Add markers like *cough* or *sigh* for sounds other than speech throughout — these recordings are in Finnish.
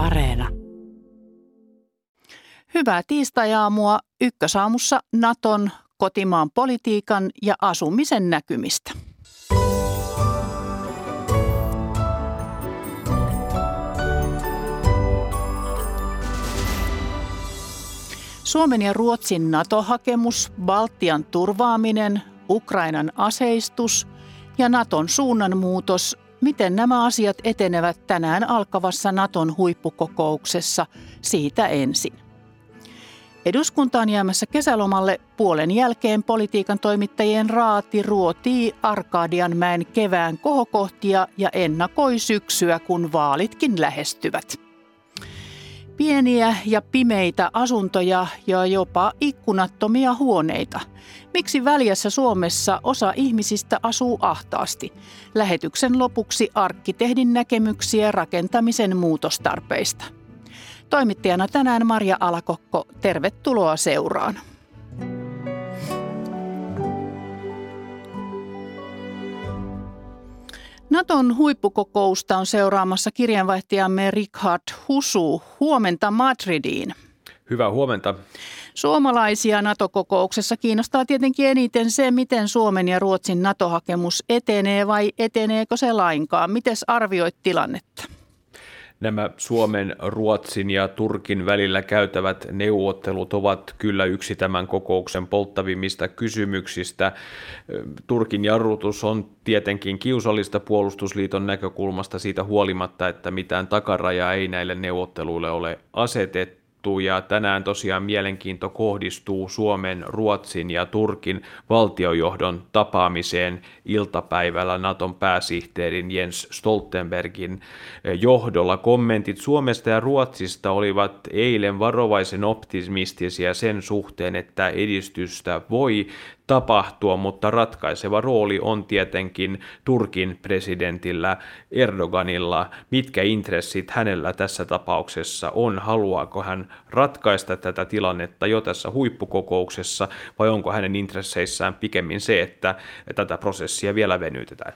Areena. Hyvää tiistajaamua ykkösaamussa Naton, kotimaan politiikan ja asumisen näkymistä. Suomen ja Ruotsin NATO-hakemus, Baltian turvaaminen, Ukrainan aseistus ja Naton suunnanmuutos Miten nämä asiat etenevät tänään alkavassa Naton huippukokouksessa? Siitä ensin. Eduskunta on jäämässä kesälomalle puolen jälkeen politiikan toimittajien raati ruotii Arkadianmäen kevään kohokohtia ja ennakoi syksyä, kun vaalitkin lähestyvät. Pieniä ja pimeitä asuntoja ja jopa ikkunattomia huoneita. Miksi väljässä Suomessa osa ihmisistä asuu ahtaasti? Lähetyksen lopuksi arkkitehdin näkemyksiä rakentamisen muutostarpeista. Toimittajana tänään Maria Alakokko, tervetuloa seuraan. Naton huippukokousta on seuraamassa kirjanvaihtajamme Richard Husu. Huomenta Madridiin. Hyvää huomenta. Suomalaisia NATO-kokouksessa kiinnostaa tietenkin eniten se, miten Suomen ja Ruotsin NATO-hakemus etenee vai eteneekö se lainkaan. Miten arvioit tilannetta? Nämä Suomen, Ruotsin ja Turkin välillä käytävät neuvottelut ovat kyllä yksi tämän kokouksen polttavimmista kysymyksistä. Turkin jarrutus on tietenkin kiusallista puolustusliiton näkökulmasta siitä huolimatta, että mitään takarajaa ei näille neuvotteluille ole asetettu juttu ja tänään tosiaan mielenkiinto kohdistuu Suomen, Ruotsin ja Turkin valtiojohdon tapaamiseen iltapäivällä Naton pääsihteerin Jens Stoltenbergin johdolla. Kommentit Suomesta ja Ruotsista olivat eilen varovaisen optimistisia sen suhteen, että edistystä voi tapahtua, mutta ratkaiseva rooli on tietenkin Turkin presidentillä Erdoganilla. Mitkä intressit hänellä tässä tapauksessa on? Haluaako hän ratkaista tätä tilannetta jo tässä huippukokouksessa vai onko hänen intresseissään pikemmin se, että tätä prosessia vielä venytetään?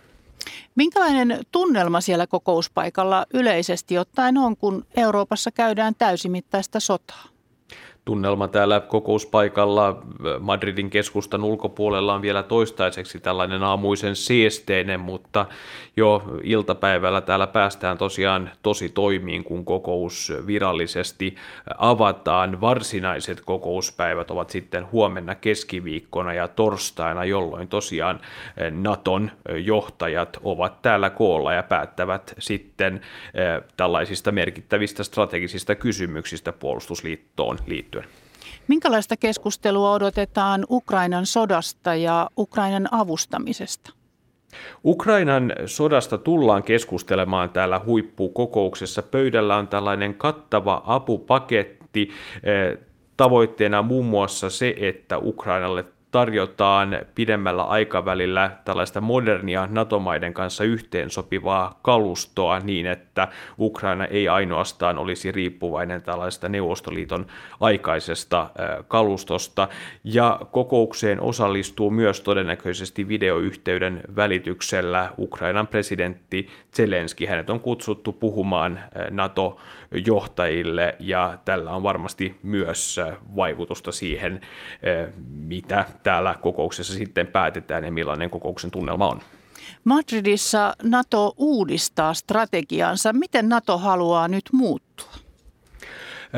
Minkälainen tunnelma siellä kokouspaikalla yleisesti ottaen on, kun Euroopassa käydään täysimittaista sotaa? Tunnelma täällä kokouspaikalla Madridin keskustan ulkopuolella on vielä toistaiseksi tällainen aamuisen siesteinen, mutta jo iltapäivällä täällä päästään tosiaan tosi toimiin, kun kokous virallisesti avataan. Varsinaiset kokouspäivät ovat sitten huomenna keskiviikkona ja torstaina, jolloin tosiaan Naton johtajat ovat täällä koolla ja päättävät sitten eh, tällaisista merkittävistä strategisista kysymyksistä puolustusliittoon liittyen liittyen. Minkälaista keskustelua odotetaan Ukrainan sodasta ja Ukrainan avustamisesta? Ukrainan sodasta tullaan keskustelemaan täällä huippukokouksessa. Pöydällä on tällainen kattava apupaketti. Eh, tavoitteena muun muassa se, että Ukrainalle tarjotaan pidemmällä aikavälillä tällaista modernia NATO-maiden kanssa yhteensopivaa kalustoa niin, että Ukraina ei ainoastaan olisi riippuvainen tällaista Neuvostoliiton aikaisesta kalustosta. Ja kokoukseen osallistuu myös todennäköisesti videoyhteyden välityksellä Ukrainan presidentti Zelenski. Hänet on kutsuttu puhumaan NATO-johtajille ja tällä on varmasti myös vaikutusta siihen, mitä täällä kokouksessa sitten päätetään ja millainen kokouksen tunnelma on. Madridissa NATO uudistaa strategiansa. Miten NATO haluaa nyt muuttua?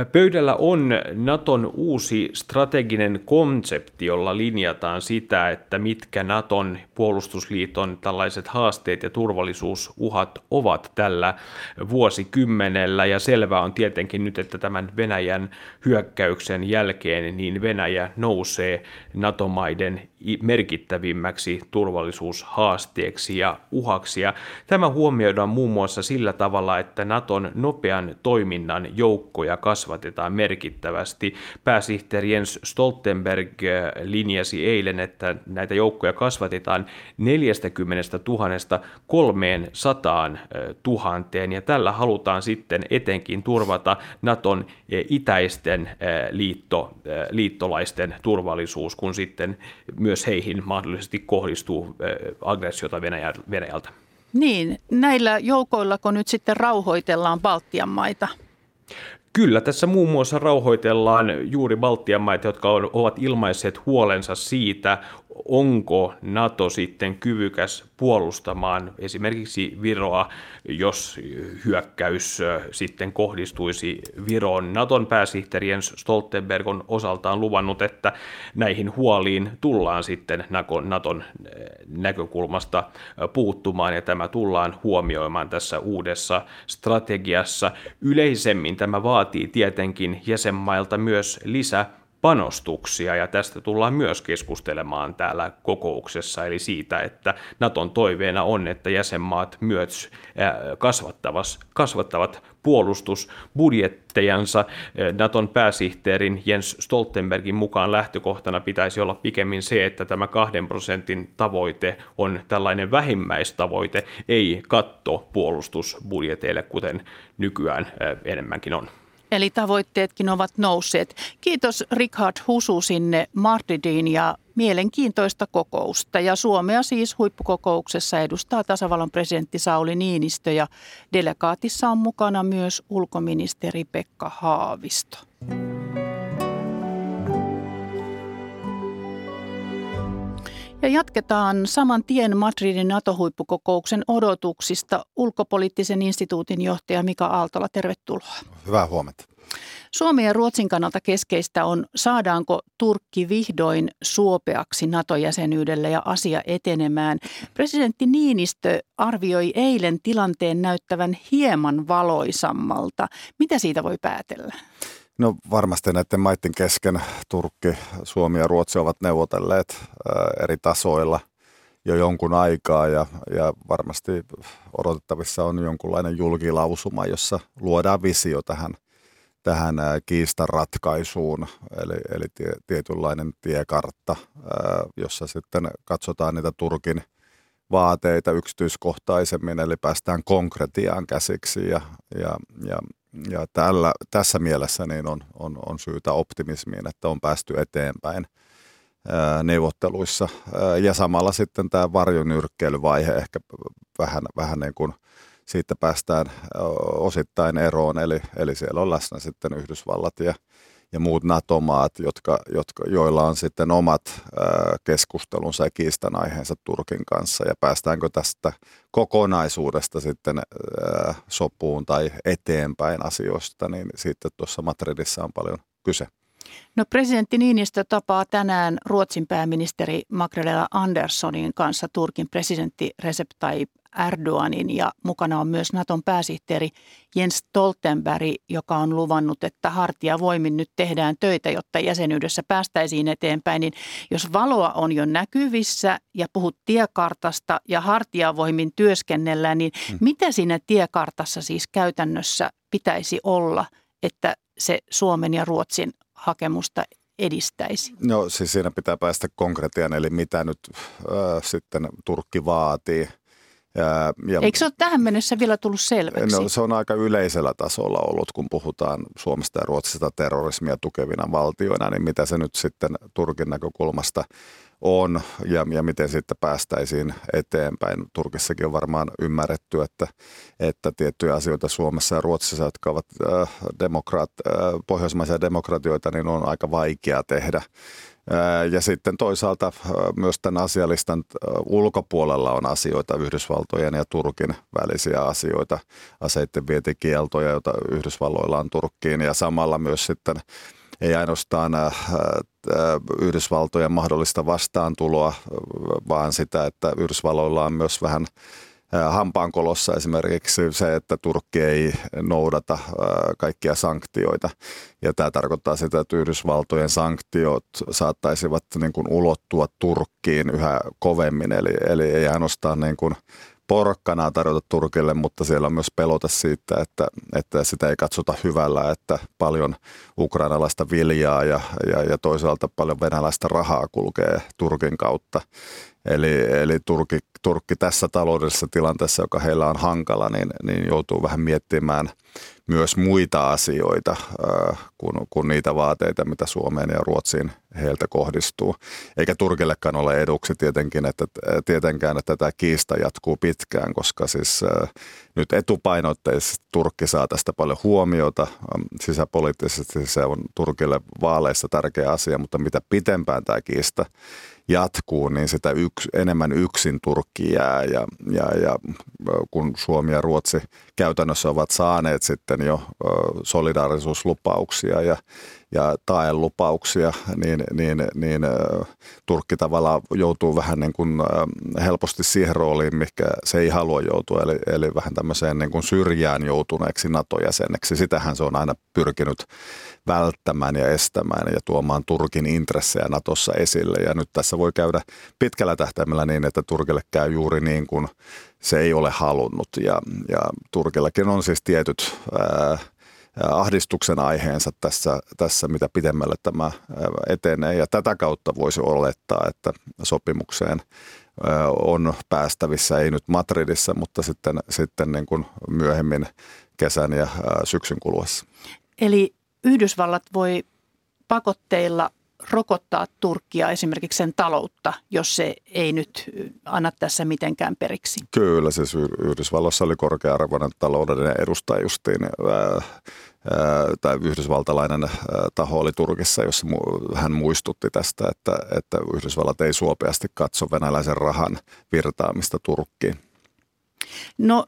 Pöydällä on Naton uusi strateginen konsepti, jolla linjataan sitä, että mitkä Naton puolustusliiton tällaiset haasteet ja turvallisuusuhat ovat tällä vuosikymmenellä. Ja selvää on tietenkin nyt, että tämän Venäjän hyökkäyksen jälkeen niin Venäjä nousee NATO-maiden merkittävimmäksi turvallisuushaasteeksi ja uhaksi. Ja tämä huomioidaan muun muassa sillä tavalla, että Naton nopean toiminnan joukkoja kasvatetaan merkittävästi. Pääsihteeri Jens Stoltenberg äh, linjasi eilen, että näitä joukkoja kasvatetaan 40 000 300 000 ja tällä halutaan sitten etenkin turvata Naton äh, itäisten äh, liitto, liittolaisten turvallisuus, kun sitten myös heihin mahdollisesti kohdistuu aggressiota Venäjältä. Niin, näillä joukoillako nyt sitten rauhoitellaan Baltian maita? Kyllä, tässä muun muassa rauhoitellaan juuri Baltian maita, jotka ovat ilmaiset huolensa siitä, onko NATO sitten kyvykäs puolustamaan esimerkiksi Viroa, jos hyökkäys sitten kohdistuisi Viroon. Naton pääsihteeri Jens Stoltenberg on osaltaan luvannut, että näihin huoliin tullaan sitten Naton näkökulmasta puuttumaan ja tämä tullaan huomioimaan tässä uudessa strategiassa. Yleisemmin tämä vaatii tietenkin jäsenmailta myös lisää panostuksia ja tästä tullaan myös keskustelemaan täällä kokouksessa, eli siitä, että Naton toiveena on, että jäsenmaat myös kasvattavat, puolustusbudjettejansa. Naton pääsihteerin Jens Stoltenbergin mukaan lähtökohtana pitäisi olla pikemmin se, että tämä kahden prosentin tavoite on tällainen vähimmäistavoite, ei katto puolustusbudjeteille, kuten nykyään enemmänkin on. Eli tavoitteetkin ovat nousseet. Kiitos Richard Husu sinne Madridiin ja mielenkiintoista kokousta. Ja Suomea siis huippukokouksessa edustaa tasavallan presidentti Sauli Niinistö ja delegaatissa on mukana myös ulkoministeri Pekka Haavisto. Ja jatketaan saman tien Madridin NATO-huippukokouksen odotuksista. Ulkopoliittisen instituutin johtaja Mika Aaltola, tervetuloa. Hyvää huomenta. Suomen ja Ruotsin kannalta keskeistä on, saadaanko Turkki vihdoin suopeaksi NATO-jäsenyydelle ja asia etenemään. Presidentti Niinistö arvioi eilen tilanteen näyttävän hieman valoisammalta. Mitä siitä voi päätellä? No varmasti näiden maiden kesken Turkki, Suomi ja Ruotsi ovat neuvotelleet eri tasoilla jo jonkun aikaa ja, ja varmasti odotettavissa on jonkunlainen julkilausuma, jossa luodaan visio tähän, tähän kiistan ratkaisuun, eli, eli tie, tietynlainen tiekartta, jossa sitten katsotaan niitä Turkin vaateita yksityiskohtaisemmin, eli päästään konkretiaan käsiksi ja, ja, ja ja tällä, tässä mielessä niin on, on, on syytä optimismiin, että on päästy eteenpäin neuvotteluissa. Ja samalla sitten tämä varjonyrkkeilyvaihe ehkä vähän, vähän niin kuin siitä päästään osittain eroon, eli, eli siellä on läsnä sitten Yhdysvallat ja, ja muut NATO-maat, jotka, jotka, joilla on sitten omat keskustelunsa ja kiistan aiheensa Turkin kanssa. Ja päästäänkö tästä kokonaisuudesta sitten ää, sopuun tai eteenpäin asioista, niin sitten tuossa Madridissa on paljon kyse. No presidentti Niinistö tapaa tänään Ruotsin pääministeri Magdalena Anderssonin kanssa Turkin presidentti Recep Tayyip Erdoganin ja mukana on myös Naton pääsihteeri Jens Stoltenberg, joka on luvannut, että voimin nyt tehdään töitä, jotta jäsenyydessä päästäisiin eteenpäin. Niin jos valoa on jo näkyvissä ja puhut tiekartasta ja voimin työskennellään, niin hmm. mitä siinä tiekartassa siis käytännössä pitäisi olla, että se Suomen ja Ruotsin hakemusta edistäisi? No siis siinä pitää päästä konkretiaan, eli mitä nyt äh, sitten Turkki vaatii – ja, ja, Eikö se ole tähän mennessä vielä tullut selväksi? No, se on aika yleisellä tasolla ollut, kun puhutaan Suomesta ja Ruotsista terrorismia tukevina valtioina, niin mitä se nyt sitten Turkin näkökulmasta on ja, ja miten sitten päästäisiin eteenpäin. Turkissakin on varmaan ymmärretty, että, että tiettyjä asioita Suomessa ja Ruotsissa, jotka ovat äh, demokraat, äh, pohjoismaisia demokratioita, niin on aika vaikea tehdä. Ja sitten toisaalta myös tämän asialistan ulkopuolella on asioita, Yhdysvaltojen ja Turkin välisiä asioita, aseiden vietikieltoja, joita Yhdysvalloilla on Turkkiin. Ja samalla myös sitten ei ainoastaan Yhdysvaltojen mahdollista vastaantuloa, vaan sitä, että Yhdysvalloilla on myös vähän hampaankolossa esimerkiksi se, että Turkki ei noudata kaikkia sanktioita. Ja tämä tarkoittaa sitä, että Yhdysvaltojen sanktiot saattaisivat niin kuin ulottua Turkkiin yhä kovemmin. Eli, eli ei ainoastaan niin kuin porkkanaa tarjota Turkille, mutta siellä on myös pelota siitä, että, että sitä ei katsota hyvällä, että paljon ukrainalaista viljaa ja, ja, ja toisaalta paljon venäläistä rahaa kulkee Turkin kautta. Eli, eli Turkki, Turkki tässä taloudellisessa tilanteessa, joka heillä on hankala, niin, niin joutuu vähän miettimään – myös muita asioita kuin, kuin niitä vaateita, mitä Suomeen ja Ruotsiin heiltä kohdistuu. Eikä Turkillekaan ole eduksi tietenkin, että, tietenkään, että tämä kiista jatkuu pitkään, koska siis nyt etupainotteisesti Turkki saa tästä paljon huomiota. Sisäpoliittisesti se on Turkille vaaleissa tärkeä asia, mutta mitä pitempään tämä kiista jatkuu, niin sitä yks, enemmän yksin Turkki jää. Ja, ja, ja kun Suomi ja Ruotsi käytännössä ovat saaneet sitten jo solidaarisuuslupauksia ja, ja taelupauksia, niin, niin, niin Turkki tavallaan joutuu vähän niin kuin helposti siihen rooliin, mikä se ei halua joutua, eli, eli vähän tämmöiseen niin kuin syrjään joutuneeksi NATO-jäseneksi. Sitähän se on aina pyrkinyt välttämään ja estämään ja tuomaan Turkin intressejä Natossa esille. Ja nyt tässä voi käydä pitkällä tähtäimellä niin, että Turkille käy juuri niin kuin se ei ole halunnut. Ja, ja Turkillakin on siis tietyt ää, ahdistuksen aiheensa tässä, tässä, mitä pidemmälle tämä etenee. Ja tätä kautta voisi olettaa, että sopimukseen on päästävissä, ei nyt Madridissa, mutta sitten, sitten niin kuin myöhemmin kesän ja syksyn kuluessa. Eli Yhdysvallat voi pakotteilla rokottaa Turkkia esimerkiksi sen taloutta, jos se ei nyt anna tässä mitenkään periksi? Kyllä, siis Yhdysvalloissa oli korkea-arvoinen taloudellinen edustaja justiin, ää, tai yhdysvaltalainen taho oli Turkissa, jossa hän muistutti tästä, että, että Yhdysvallat ei suopeasti katso venäläisen rahan virtaamista Turkkiin. No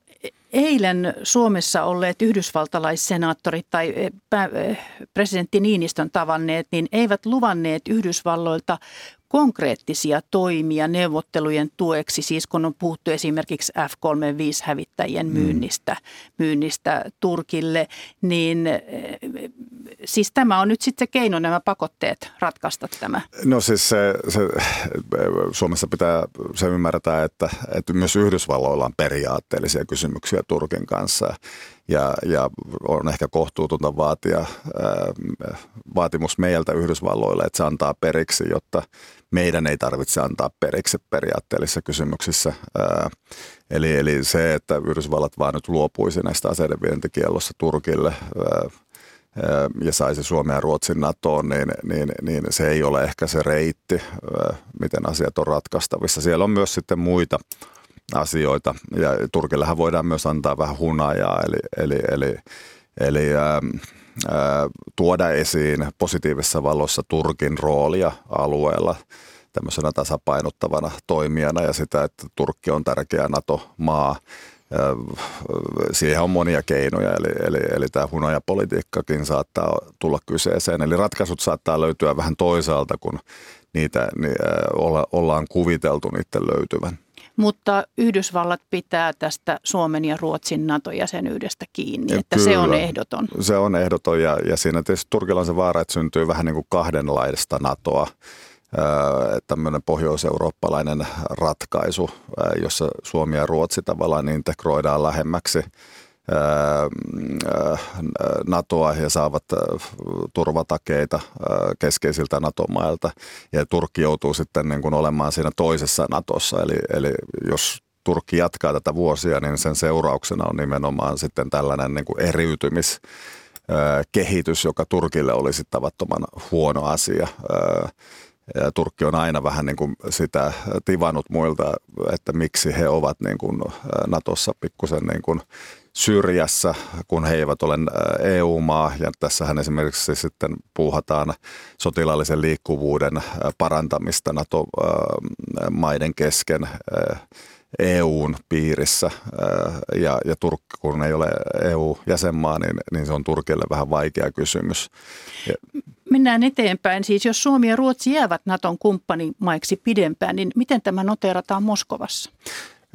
eilen Suomessa olleet yhdysvaltalaissenaattorit tai eh, eh, presidentti Niinistön tavanneet, niin eivät luvanneet Yhdysvalloilta konkreettisia toimia neuvottelujen tueksi, siis kun on puhuttu esimerkiksi F-35-hävittäjien mm. myynnistä, myynnistä Turkille, niin eh, siis tämä on nyt sitten se keino nämä pakotteet ratkaista tämä. No siis se, se Suomessa pitää se ymmärtää, että, että myös Yhdysvalloilla on periaatteellisia kysymyksiä Turkin kanssa ja, ja on ehkä kohtuutonta vaatia ää, vaatimus meiltä Yhdysvalloille, että se antaa periksi, jotta meidän ei tarvitse antaa periksi periaatteellisissa kysymyksissä. Ää, eli, eli se, että Yhdysvallat vaan nyt luopuisi näistä aseiden vientikiellossa Turkille ää, ja saisi Suomen ja Ruotsin NATOon, niin, niin, niin se ei ole ehkä se reitti, miten asiat on ratkaistavissa. Siellä on myös sitten muita asioita. Ja Turkillehan voidaan myös antaa vähän hunajaa, eli, eli, eli, eli ää, ää, tuoda esiin positiivisessa valossa Turkin roolia alueella tämmöisenä tasapainottavana toimijana ja sitä, että Turkki on tärkeä NATO-maa. Siihen on monia keinoja, eli, eli, eli tämä hunajapolitiikkakin saattaa tulla kyseeseen. Eli ratkaisut saattaa löytyä vähän toisaalta, kun niitä niin, olla, ollaan kuviteltu niiden löytyvän. Mutta Yhdysvallat pitää tästä Suomen ja Ruotsin NATO-jäsenyydestä kiinni, että Kyllä, se on ehdoton. Se on ehdoton ja, ja siinä tietysti Turkilla on se vaara, että syntyy vähän niin kuin kahdenlaista NATOa tämmöinen pohjoiseurooppalainen ratkaisu, jossa Suomi ja Ruotsi tavallaan integroidaan lähemmäksi NATOa ja saavat turvatakeita keskeisiltä NATO-mailta. Ja Turkki joutuu sitten niin kuin olemaan siinä toisessa NATOssa. Eli, eli jos Turkki jatkaa tätä vuosia, niin sen seurauksena on nimenomaan sitten tällainen niin kuin eriytymis kehitys, joka Turkille olisi tavattoman huono asia. Ja Turkki on aina vähän niin kuin sitä tivannut muilta, että miksi he ovat niin kuin Natossa pikkusen niin kuin syrjässä, kun he eivät ole EU-maa. Ja tässähän esimerkiksi sitten puuhataan sotilaallisen liikkuvuuden parantamista NATO-maiden kesken EUn piirissä. Ja, ja Turkki, kun ei ole EU-jäsenmaa, niin, niin se on Turkille vähän vaikea kysymys. Mennään eteenpäin. Siis jos Suomi ja Ruotsi jäävät Naton kumppanimaiksi pidempään, niin miten tämä noterataan Moskovassa?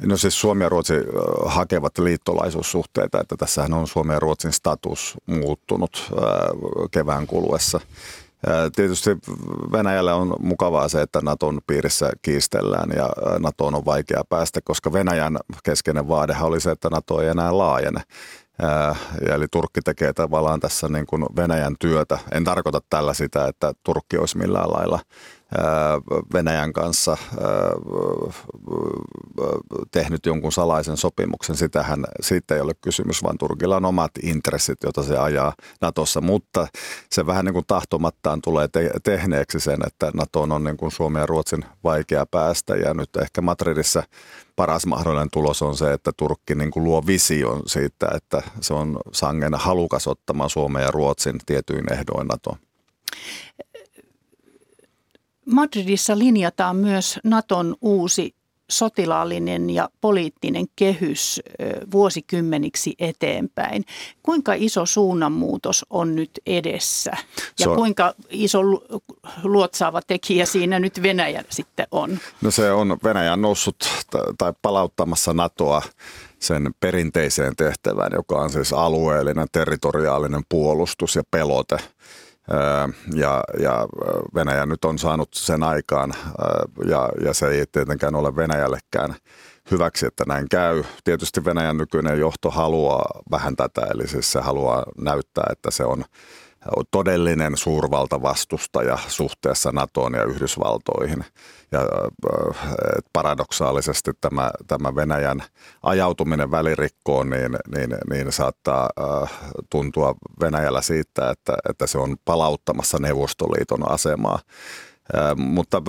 No siis Suomi ja Ruotsi hakevat liittolaisuussuhteita, että tässähän on Suomen ja Ruotsin status muuttunut kevään kuluessa. Tietysti Venäjälle on mukavaa se, että Naton piirissä kiistellään ja NATOon on vaikea päästä, koska Venäjän keskeinen vaadehan oli se, että NATO ei enää laajene. Eli Turkki tekee tavallaan tässä niin kuin Venäjän työtä. En tarkoita tällä sitä, että Turkki olisi millään lailla Venäjän kanssa tehnyt jonkun salaisen sopimuksen. Sitähän siitä ei ole kysymys, vaan Turkilla on omat intressit, joita se ajaa Natossa, mutta se vähän niin kuin tahtomattaan tulee te- tehneeksi sen, että NATOon on niin kuin Suomen ja Ruotsin vaikea päästä ja nyt ehkä Madridissa paras mahdollinen tulos on se, että Turkki niin kuin luo vision siitä, että se on sangen halukas ottamaan Suomen ja Ruotsin tietyin ehdoin NATOon. Madridissa linjataan myös Naton uusi sotilaallinen ja poliittinen kehys vuosikymmeniksi eteenpäin. Kuinka iso suunnanmuutos on nyt edessä ja so, kuinka iso luotsaava tekijä siinä nyt Venäjä sitten on? No se on Venäjä noussut tai palauttamassa NATOa sen perinteiseen tehtävään, joka on siis alueellinen, territoriaalinen puolustus ja pelote – ja, ja Venäjä nyt on saanut sen aikaan ja, ja se ei tietenkään ole Venäjällekään hyväksi, että näin käy. Tietysti Venäjän nykyinen johto haluaa vähän tätä, eli siis se haluaa näyttää, että se on todellinen suurvaltavastustaja suhteessa NATOon ja Yhdysvaltoihin. Ja äh, paradoksaalisesti tämä, tämä Venäjän ajautuminen välirikkoon niin, niin, niin saattaa äh, tuntua Venäjällä siitä, että, että se on palauttamassa Neuvostoliiton asemaa. Äh, mutta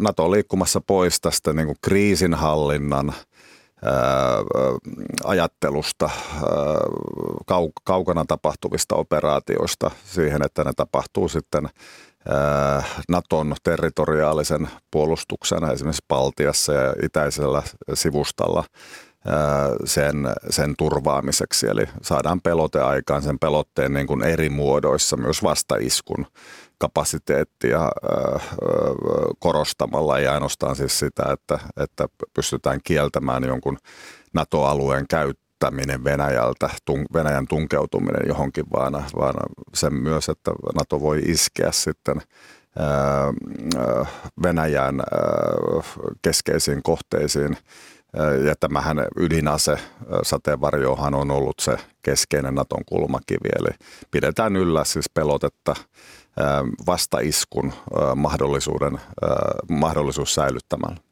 NATO on liikkumassa pois tästä niin kuin kriisinhallinnan – ajattelusta, kaukana tapahtuvista operaatioista siihen, että ne tapahtuu sitten Naton territoriaalisen puolustuksen esimerkiksi Baltiassa ja itäisellä sivustalla sen, sen turvaamiseksi. Eli saadaan pelote aikaan sen pelotteen niin kuin eri muodoissa, myös vastaiskun kapasiteettia korostamalla, ei ainoastaan siis sitä, että, että pystytään kieltämään jonkun NATO-alueen käyttäminen Venäjältä, Venäjän tunkeutuminen johonkin, vaan, vaan sen myös, että NATO voi iskeä sitten Venäjän keskeisiin kohteisiin ja tämähän ydinase, sateenvarjohan on ollut se keskeinen Naton kulmakivi, eli pidetään yllä siis pelotetta vastaiskun mahdollisuuden, mahdollisuus säilyttämällä.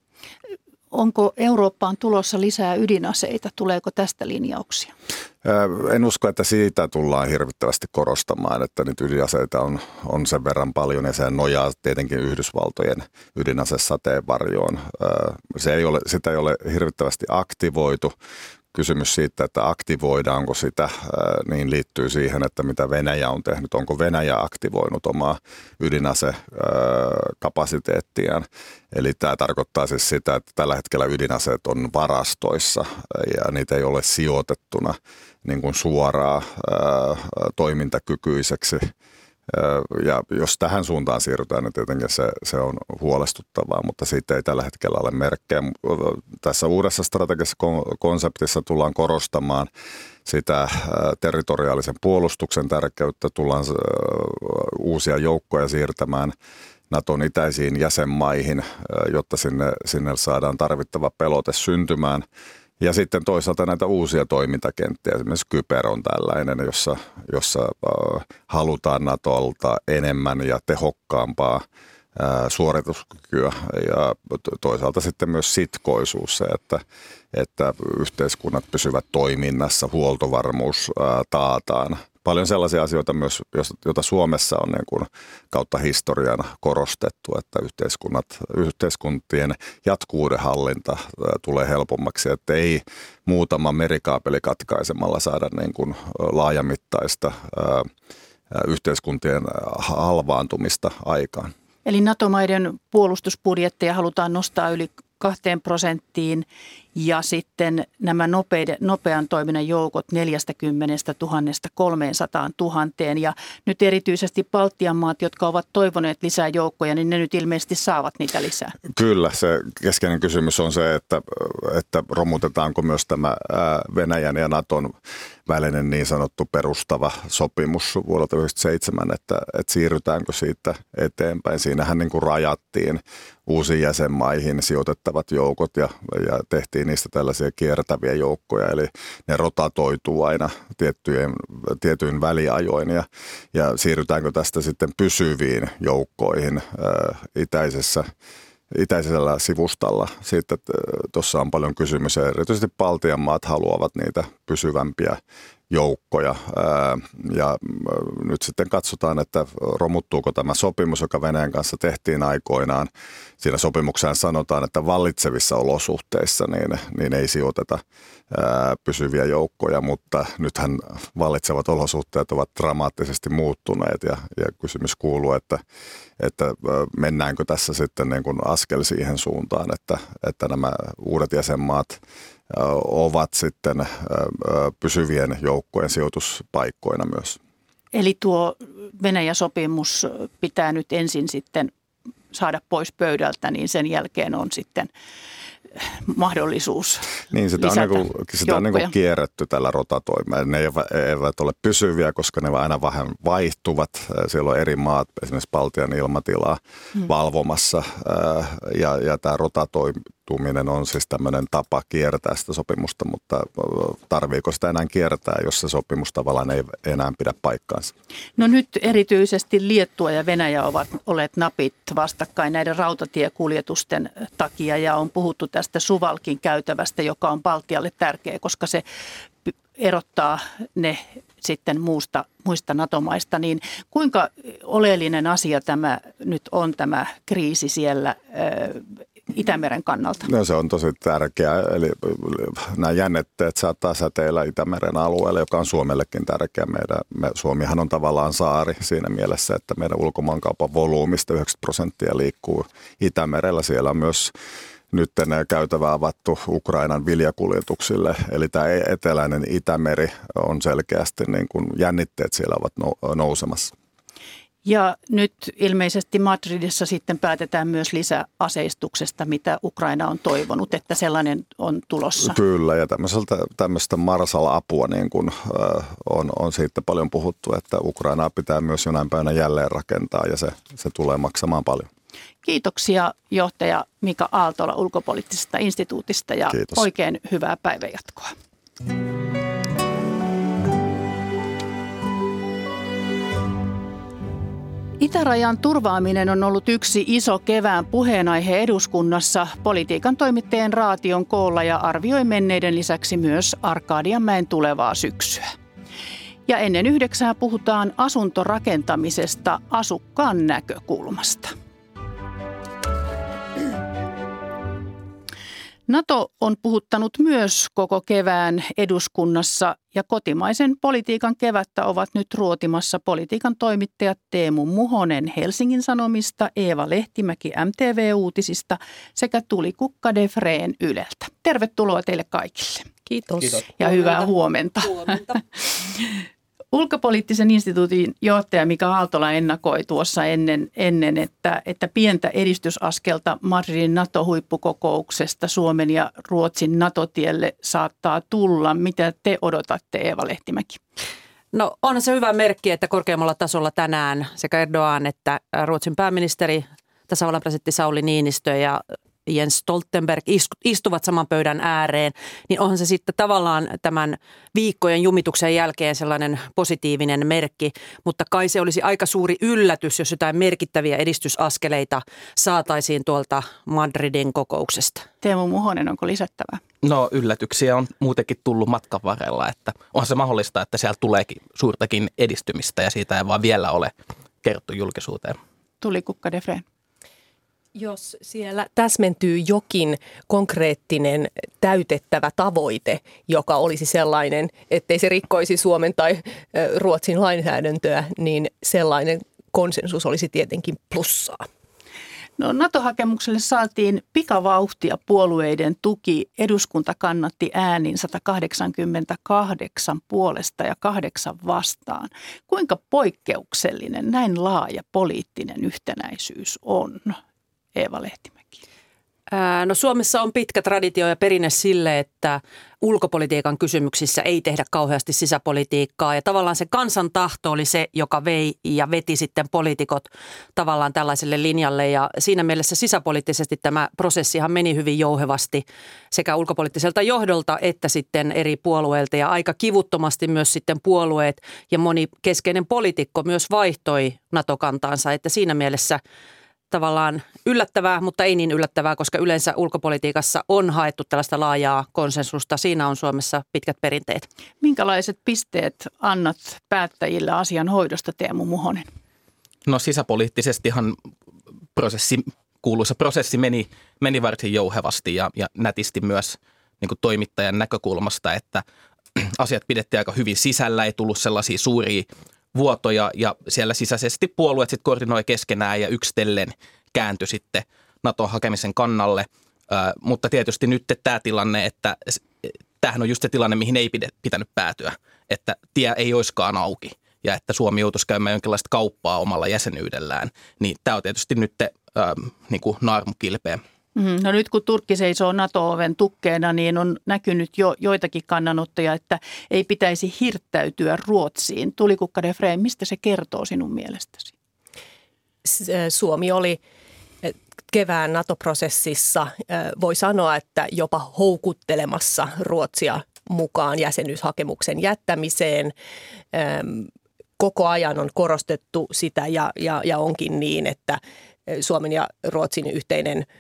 Onko Eurooppaan tulossa lisää ydinaseita? Tuleeko tästä linjauksia? En usko, että siitä tullaan hirvittävästi korostamaan, että nyt ydinaseita on, on sen verran paljon ja se nojaa tietenkin Yhdysvaltojen ydinasesateenvarjoon. Se ei ole, sitä ei ole hirvittävästi aktivoitu, kysymys siitä, että aktivoidaanko sitä, niin liittyy siihen, että mitä Venäjä on tehnyt. Onko Venäjä aktivoinut omaa ydinasekapasiteettiaan. Eli tämä tarkoittaa siis sitä, että tällä hetkellä ydinaseet on varastoissa ja niitä ei ole sijoitettuna niin kuin suoraan toimintakykyiseksi ja jos tähän suuntaan siirrytään, niin tietenkin se, se on huolestuttavaa, mutta siitä ei tällä hetkellä ole merkkejä. Tässä uudessa strategisessa konseptissa tullaan korostamaan sitä territoriaalisen puolustuksen tärkeyttä, tullaan uusia joukkoja siirtämään Naton itäisiin jäsenmaihin, jotta sinne, sinne saadaan tarvittava pelote syntymään – ja sitten toisaalta näitä uusia toimintakenttiä, esimerkiksi Kyber on tällainen, jossa, jossa halutaan Natolta enemmän ja tehokkaampaa suorituskykyä. Ja toisaalta sitten myös sitkoisuus se, että, että yhteiskunnat pysyvät toiminnassa, huoltovarmuus taataan paljon sellaisia asioita myös, joita Suomessa on niin kuin kautta historian korostettu, että yhteiskunnat, yhteiskuntien jatkuuden hallinta tulee helpommaksi, että ei muutama merikaapeli katkaisemalla saada niin kuin laajamittaista yhteiskuntien halvaantumista aikaan. Eli NATO-maiden puolustusbudjetteja halutaan nostaa yli kahteen prosenttiin ja sitten nämä nopeiden, nopean toiminnan joukot 40 000 300 000. Ja nyt erityisesti Baltian maat, jotka ovat toivoneet lisää joukkoja, niin ne nyt ilmeisesti saavat niitä lisää. Kyllä, se keskeinen kysymys on se, että, että romutetaanko myös tämä Venäjän ja Naton välinen niin sanottu perustava sopimus vuodelta 1997, että, että siirrytäänkö siitä eteenpäin. Siinähän niin kuin rajattiin uusiin jäsenmaihin sijoitettavat joukot ja, ja tehtiin niistä tällaisia kiertäviä joukkoja, eli ne rotatoituu aina tiettyjen, tietyin väliajoin ja, ja siirrytäänkö tästä sitten pysyviin joukkoihin ää, itäisessä itäisellä sivustalla. Sitten tuossa on paljon kysymyksiä. Erityisesti Baltian maat haluavat niitä pysyvämpiä joukkoja. Ja nyt sitten katsotaan, että romuttuuko tämä sopimus, joka Venäjän kanssa tehtiin aikoinaan. Siinä sopimukseen sanotaan, että vallitsevissa olosuhteissa niin, niin ei sijoiteta pysyviä joukkoja, mutta nythän vallitsevat olosuhteet ovat dramaattisesti muuttuneet ja, ja kysymys kuuluu, että, että mennäänkö tässä sitten niin kuin askel siihen suuntaan, että, että nämä uudet jäsenmaat ovat sitten pysyvien joukkojen sijoituspaikkoina myös. Eli tuo Venäjä-sopimus pitää nyt ensin sitten saada pois pöydältä, niin sen jälkeen on sitten mahdollisuus Niin, sitä on, niin kuin, sitä on niin kuin kierretty tällä rotatoimella. Ne eivät ole pysyviä, koska ne aina vähän vaihtuvat. Siellä on eri maat, esimerkiksi Baltian ilmatilaa hmm. valvomassa. Ja, ja tämä rotatoituminen on siis tämmöinen tapa kiertää sitä sopimusta, mutta tarviiko sitä enää kiertää, jos se sopimus tavallaan ei enää pidä paikkaansa? No nyt erityisesti Liettua ja Venäjä ovat olleet napit vastakkain näiden rautatiekuljetusten takia ja on puhuttu tästä Suvalkin käytävästä, joka on Baltialle tärkeä, koska se erottaa ne sitten muusta, muista NATO-maista, niin kuinka oleellinen asia tämä nyt on tämä kriisi siellä Itämeren kannalta? No se on tosi tärkeää. Eli nämä jännitteet saattaa säteillä Itämeren alueelle, joka on Suomellekin tärkeä. Meidän, me, Suomihan on tavallaan saari siinä mielessä, että meidän ulkomaankaupan volyymista 90 prosenttia liikkuu Itämerellä. Siellä on myös nyt käytävä avattu Ukrainan viljakuljetuksille. Eli tämä eteläinen Itämeri on selkeästi niin kuin jännitteet siellä ovat nousemassa. Ja nyt ilmeisesti Madridissa sitten päätetään myös lisäaseistuksesta, mitä Ukraina on toivonut, että sellainen on tulossa. Kyllä, ja tämmöistä Marsal-apua niin kun, äh, on, on siitä paljon puhuttu, että Ukrainaa pitää myös jonain päivänä jälleen rakentaa ja se, se tulee maksamaan paljon. Kiitoksia johtaja Mika Aaltola ulkopoliittisesta instituutista ja Kiitos. oikein hyvää päivänjatkoa. Itärajan turvaaminen on ollut yksi iso kevään puheenaihe eduskunnassa. Politiikan toimittajien raation koolla ja arvioi menneiden lisäksi myös Arkadianmäen tulevaa syksyä. Ja ennen yhdeksää puhutaan asuntorakentamisesta asukkaan näkökulmasta. NATO on puhuttanut myös koko kevään eduskunnassa ja kotimaisen politiikan kevättä ovat nyt ruotimassa politiikan toimittajat Teemu Muhonen Helsingin Sanomista, Eeva Lehtimäki MTV-uutisista sekä Tuli Kukka Defreen Yleltä. Tervetuloa teille kaikille. Kiitos. Kiitos. Ja hyvää huomenta. huomenta. *laughs* Ulkopoliittisen instituutin johtaja Mika Aaltola ennakoi tuossa ennen, ennen että, että pientä edistysaskelta Madridin NATO-huippukokouksesta Suomen ja Ruotsin NATO-tielle saattaa tulla. Mitä te odotatte, Eeva Lehtimäki? No on se hyvä merkki, että korkeammalla tasolla tänään sekä Erdogan että Ruotsin pääministeri tasavallan presidentti Sauli Niinistö ja Jens Stoltenberg istuvat saman pöydän ääreen, niin onhan se sitten tavallaan tämän viikkojen jumituksen jälkeen sellainen positiivinen merkki, mutta kai se olisi aika suuri yllätys, jos jotain merkittäviä edistysaskeleita saataisiin tuolta Madridin kokouksesta. Teemu Muhonen, onko lisättävää? No yllätyksiä on muutenkin tullut matkan varrella, että on se mahdollista, että siellä tuleekin suurtakin edistymistä ja siitä ei vaan vielä ole kerrottu julkisuuteen. Tuli Kukka Defreen. Jos siellä täsmentyy jokin konkreettinen täytettävä tavoite, joka olisi sellainen, ettei se rikkoisi Suomen tai Ruotsin lainsäädäntöä, niin sellainen konsensus olisi tietenkin plussaa. No, NATO-hakemukselle saatiin pikavauhtia puolueiden tuki. Eduskunta kannatti äänin 188 puolesta ja kahdeksan vastaan. Kuinka poikkeuksellinen näin laaja poliittinen yhtenäisyys on? Eeva Lehtimäki? No Suomessa on pitkä traditio ja perinne sille, että ulkopolitiikan kysymyksissä ei tehdä kauheasti sisäpolitiikkaa. Ja tavallaan se kansan tahto oli se, joka vei ja veti sitten poliitikot tavallaan tällaiselle linjalle. Ja siinä mielessä sisäpoliittisesti tämä prosessihan meni hyvin jouhevasti sekä ulkopoliittiselta johdolta että sitten eri puolueilta. Ja aika kivuttomasti myös sitten puolueet ja moni keskeinen poliitikko myös vaihtoi NATO-kantaansa. Että siinä mielessä tavallaan yllättävää, mutta ei niin yllättävää, koska yleensä ulkopolitiikassa on haettu tällaista laajaa konsensusta. Siinä on Suomessa pitkät perinteet. Minkälaiset pisteet annat päättäjille asian hoidosta, Teemu Muhonen? No sisäpoliittisestihan prosessi, kuuluisa prosessi meni, meni varsin jouhevasti ja, ja nätisti myös niin kuin toimittajan näkökulmasta, että *clears throat* asiat pidettiin aika hyvin sisällä, ei tullut sellaisia suuria vuotoja ja siellä sisäisesti puolueet sitten koordinoi keskenään ja yksitellen kääntyi sitten Naton hakemisen kannalle. Ö, mutta tietysti nyt tämä tilanne, että tämähän on just se tilanne, mihin ei pitänyt päätyä, että tie ei olisikaan auki ja että Suomi joutuisi käymään jonkinlaista kauppaa omalla jäsenyydellään, niin tämä on tietysti nyt ö, niin kuin naarmukilpeä. Mm, no nyt kun Turkki seisoo NATO-oven tukkeena, niin on näkynyt jo joitakin kannanottoja, että ei pitäisi hirttäytyä Ruotsiin. Tulikukka de Frey, mistä se kertoo sinun mielestäsi? Suomi oli eh, kevään NATO-prosessissa, eh, voi sanoa, että jopa houkuttelemassa Ruotsia mukaan jäsenyyshakemuksen jättämiseen. Koko ajan on korostettu sitä ja, ja, ja onkin niin, että Suomen ja Ruotsin yhteinen –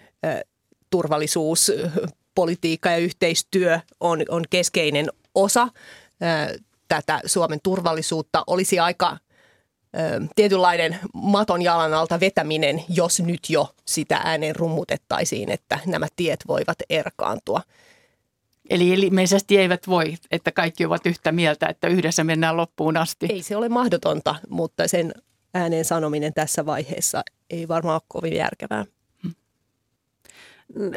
turvallisuuspolitiikka ja yhteistyö on, on keskeinen osa tätä Suomen turvallisuutta. Olisi aika tietynlainen maton jalan alta vetäminen, jos nyt jo sitä ääneen rummutettaisiin, että nämä tiet voivat erkaantua. Eli ilmeisesti eivät voi, että kaikki ovat yhtä mieltä, että yhdessä mennään loppuun asti. Ei se ole mahdotonta, mutta sen ääneen sanominen tässä vaiheessa ei varmaan ole kovin järkevää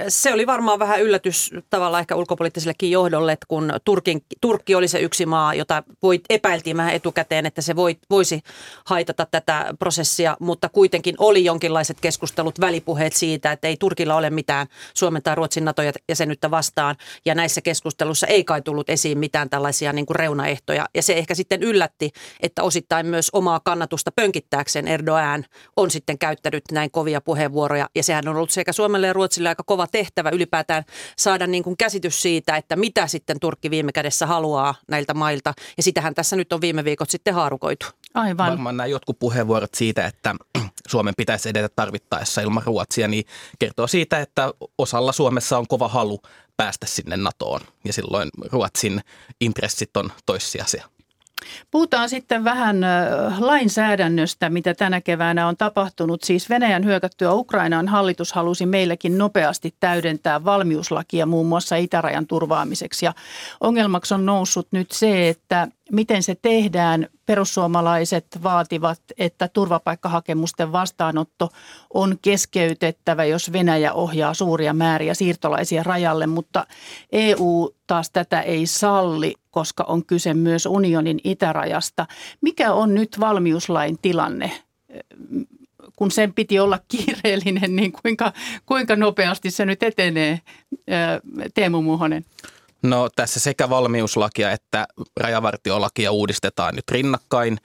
se oli varmaan vähän yllätys tavallaan ehkä ulkopoliittisellekin johdolle, että kun Turkin, Turkki oli se yksi maa, jota voit, epäiltiin vähän etukäteen, että se voi, voisi haitata tätä prosessia, mutta kuitenkin oli jonkinlaiset keskustelut, välipuheet siitä, että ei Turkilla ole mitään Suomen tai Ruotsin NATO-jäsenyyttä vastaan, ja näissä keskustelussa ei kai tullut esiin mitään tällaisia niin kuin reunaehtoja, ja se ehkä sitten yllätti, että osittain myös omaa kannatusta pönkittääkseen Erdogan on sitten käyttänyt näin kovia puheenvuoroja, ja sehän on ollut sekä Suomelle ja Ruotsille aika kova tehtävä ylipäätään saada niin kuin käsitys siitä, että mitä sitten Turkki viime kädessä haluaa näiltä mailta. Ja sitähän tässä nyt on viime viikot sitten haarukoitu. Aivan. Varmaan nämä jotkut puheenvuorot siitä, että Suomen pitäisi edetä tarvittaessa ilman Ruotsia, niin kertoo siitä, että osalla Suomessa on kova halu päästä sinne NATOon. Ja silloin Ruotsin intressit on toissijaisia. Puhutaan sitten vähän lainsäädännöstä, mitä tänä keväänä on tapahtunut. Siis Venäjän hyökättyä Ukrainaan hallitus halusi meillekin nopeasti täydentää valmiuslakia muun muassa itärajan turvaamiseksi. Ja ongelmaksi on noussut nyt se, että miten se tehdään. Perussuomalaiset vaativat, että turvapaikkahakemusten vastaanotto on keskeytettävä, jos Venäjä ohjaa suuria määriä siirtolaisia rajalle, mutta EU taas tätä ei salli, koska on kyse myös unionin itärajasta. Mikä on nyt valmiuslain tilanne? kun sen piti olla *laughs* kiireellinen, niin kuinka, kuinka nopeasti se nyt etenee, Teemu Muhonen? No tässä sekä valmiuslakia että rajavartiolakia uudistetaan nyt rinnakkain.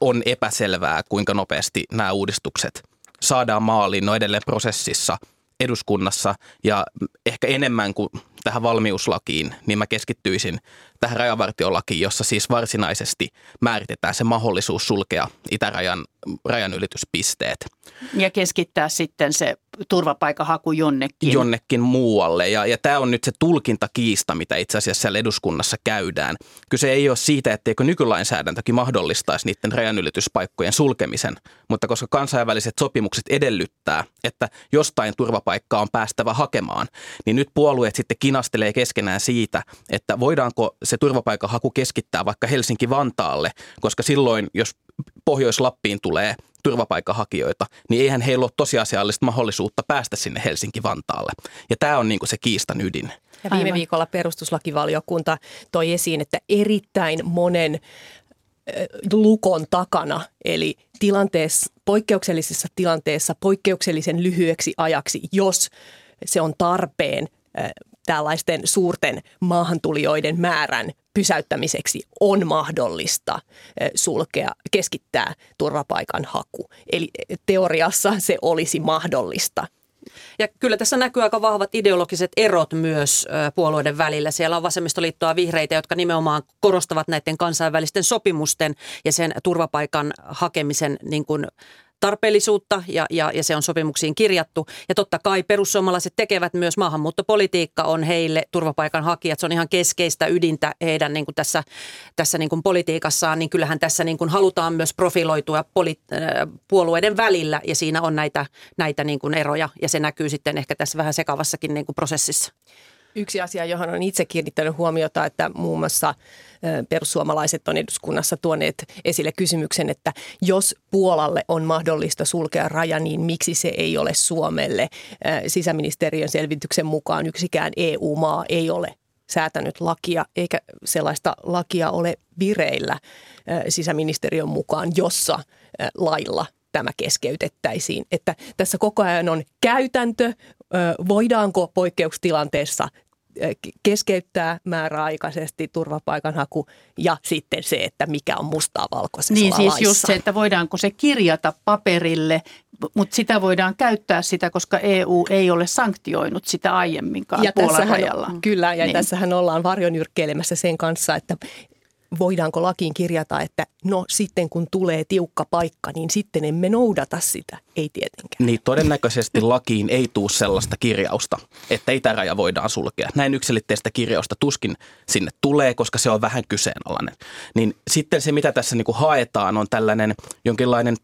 on epäselvää, kuinka nopeasti nämä uudistukset saadaan maaliin. No edelleen prosessissa eduskunnassa ja ehkä enemmän kuin tähän valmiuslakiin, niin mä keskittyisin tähän rajavartiolakiin, jossa siis varsinaisesti määritetään se mahdollisuus sulkea itärajan rajanylityspisteet. Ja keskittää sitten se turvapaikahaku jonnekin. Jonnekin muualle. Ja, ja tämä on nyt se tulkintakiista, mitä itse asiassa siellä eduskunnassa käydään. Kyse ei ole siitä, etteikö nykylainsäädäntökin mahdollistaisi niiden rajanylityspaikkojen sulkemisen, mutta koska kansainväliset sopimukset edellyttää, että jostain turvapaikkaa on päästävä hakemaan, niin nyt puolueet sitten kinastelee keskenään siitä, että voidaanko se turvapaikanhaku keskittää vaikka Helsinki-Vantaalle, koska silloin, jos Pohjois-Lappiin tulee turvapaikanhakijoita, niin eihän heillä ole tosiasiallista mahdollisuutta päästä sinne Helsinki-Vantaalle. Ja tämä on niin kuin se kiistan ydin. Ja viime Aivan. viikolla perustuslakivaliokunta toi esiin, että erittäin monen lukon takana, eli tilanteessa, poikkeuksellisessa tilanteessa poikkeuksellisen lyhyeksi ajaksi, jos se on tarpeen tällaisten suurten maahantulijoiden määrän pysäyttämiseksi on mahdollista sulkea, keskittää turvapaikan haku. Eli teoriassa se olisi mahdollista. Ja kyllä tässä näkyy aika vahvat ideologiset erot myös puolueiden välillä. Siellä on vasemmistoliittoa vihreitä, jotka nimenomaan korostavat näiden kansainvälisten sopimusten ja sen turvapaikan hakemisen niin kuin tarpeellisuutta ja, ja, ja se on sopimuksiin kirjattu. Ja totta kai perussuomalaiset tekevät myös maahanmuuttopolitiikka on heille turvapaikanhakijat. Se on ihan keskeistä ydintä heidän niin kuin tässä, tässä niin kuin politiikassaan. Niin kyllähän tässä niin kuin halutaan myös profiloitua poli- äh, puolueiden välillä ja siinä on näitä, näitä niin kuin eroja ja se näkyy sitten ehkä tässä vähän sekavassakin niin kuin prosessissa. Yksi asia, johon on itse kiinnittänyt huomiota, että muun muassa perussuomalaiset on eduskunnassa tuoneet esille kysymyksen, että jos Puolalle on mahdollista sulkea raja, niin miksi se ei ole Suomelle? Sisäministeriön selvityksen mukaan yksikään EU-maa ei ole säätänyt lakia, eikä sellaista lakia ole vireillä sisäministeriön mukaan, jossa lailla tämä keskeytettäisiin. Että tässä koko ajan on käytäntö, voidaanko poikkeustilanteessa keskeyttää määräaikaisesti turvapaikanhaku ja sitten se, että mikä on mustaa valkoisessa Niin siis laissa. just se, että voidaanko se kirjata paperille, mutta sitä voidaan käyttää sitä, koska EU ei ole sanktioinut sitä aiemminkaan ja Puolan rajalla. Kyllä, ja niin. tässähän ollaan varjonyrkkeilemässä sen kanssa, että voidaanko lakiin kirjata, että no sitten kun tulee tiukka paikka, niin sitten emme noudata sitä. Ei tietenkään. Niin todennäköisesti *laughs* lakiin ei tuu sellaista kirjausta, että itäraja voidaan sulkea. Näin yksilitteistä kirjausta tuskin sinne tulee, koska se on vähän kyseenalainen. Niin sitten se, mitä tässä niin kuin haetaan, on tällainen jonkinlainen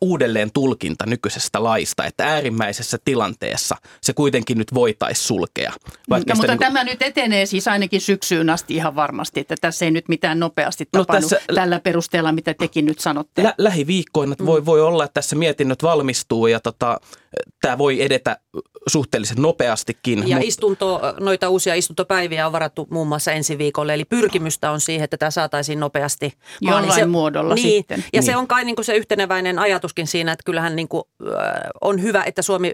uudelleen tulkinta nykyisestä laista, että äärimmäisessä tilanteessa se kuitenkin nyt voitaisiin sulkea. Vaikka no, mutta niin kuin... tämä nyt etenee siis ainakin syksyyn asti ihan varmasti, että tässä ei nyt mitään nopeasti tapahdu no tässä, tällä perusteella, mitä tekin nyt sanotte. Lä- lähiviikkoina mm. voi, voi olla, että tässä mietinnöt valmistuu ja tota, tämä voi edetä suhteellisen nopeastikin. Ja istunto, noita uusia istuntopäiviä on varattu muun muassa ensi viikolle, eli pyrkimystä on siihen, että tämä saataisiin nopeasti. Jollain se, muodolla niin, sitten. Ja niin. se on kai niin kuin se yhteneväinen ajatuskin siinä, että kyllähän niin kuin, on hyvä, että Suomi